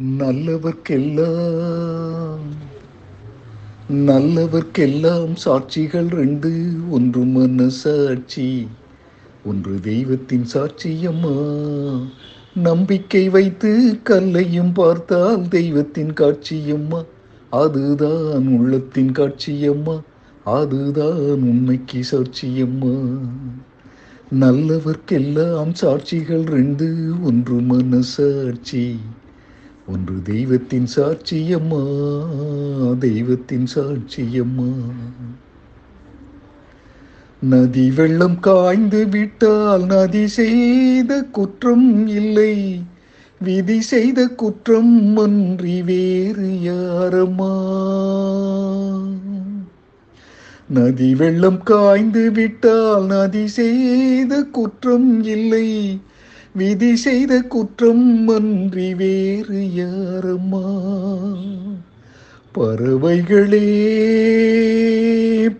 நல்லவர்க்கெல்லாம் நல்லவர்க்கெல்லாம் சாட்சிகள் ரெண்டு. ஒன்று மனசாட்சி ஒன்று தெய்வத்தின் சாட்சியம்மா நம்பிக்கை வைத்து கல்லையும் பார்த்தால் தெய்வத்தின் காட்சியம்மா அதுதான் உள்ளத்தின் காட்சியம்மா அதுதான் உண்மைக்கு சாட்சியம்மா நல்லவர்க்கெல்லாம் சாட்சிகள் ரெண்டு. ஒன்று மனசாட்சி ஒன்று தெய்வத்தின் சாட்சியம்மா தெய்வத்தின் சாட்சியம்மா. நதி வெள்ளம் காய்ந்து விட்டால் நதி செய்த குற்றம் இல்லை விதி செய்த குற்றம் அன்றி வேறு யாரம்மா நதி வெள்ளம் காய்ந்து விட்டால் நதி செய்த குற்றம் இல்லை விதி செய்த குற்றம் அன்றி வேறு யாரம்மா பறவைகளே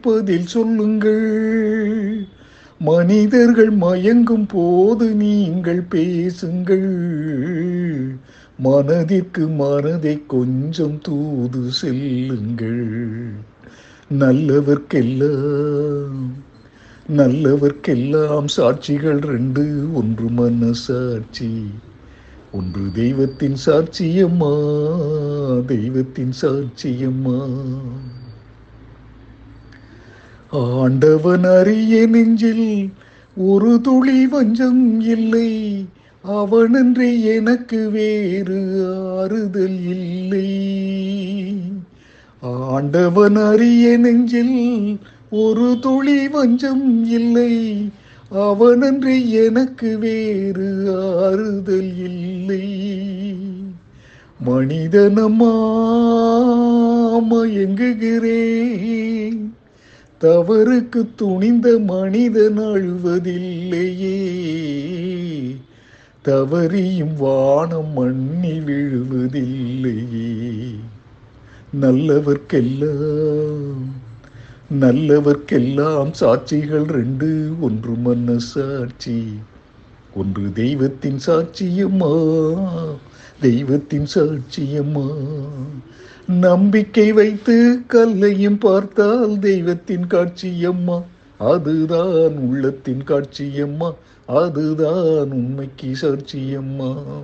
பதில் சொல்லுங்கள். மனிதர்கள் மயங்கும் போது நீங்கள் பேசுங்கள். மனதிற்கு மனதை கொஞ்சம் தூது செல்லுங்கள். நல்லவர்க்கெல்லாம் நல்லவர்க்கெல்லாம் சாட்சிகள் ரெண்டு ஒன்று மன சாட்சி ஒன்று தெய்வத்தின் சாட்சியம்மா தெய்வத்தின் சாட்சியம்மா. ஆண்டவன் அறிய நெஞ்சில் ஒரு துளி வஞ்சம் இல்லை அவனன்றி எனக்கு வேறு ஆறுதல் இல்லை. ஆண்டவன் அறிய நெஞ்சில் ஒரு துளி வஞ்சம் இல்லை. அவனன்றி எனக்கு வேறு ஆறுதல் இல்லை. மனிதனமா மயங்குகிறேன். தவறுக்கு துணிந்த மனிதன் அழுவதில்லையே. தவறியும் வானம் மண்ணி விழுவதில்லையே. நல்லவர்க்கெல்லாம் நல்லவர்க்கெல்லாம் சாட்சிகள் ரெண்டு ஒன்று மன்ன சாட்சி ஒன்று தெய்வத்தின் சாட்சியம்மா தெய்வத்தின் சாட்சியம்மா நம்பிக்கை வைத்து கல்லையும் பார்த்தால் தெய்வத்தின் காட்சியம்மா. அதுதான் உள்ளத்தின் காட்சியம்மா. அதுதான் உண்மைக்கு சாட்சியம்மா.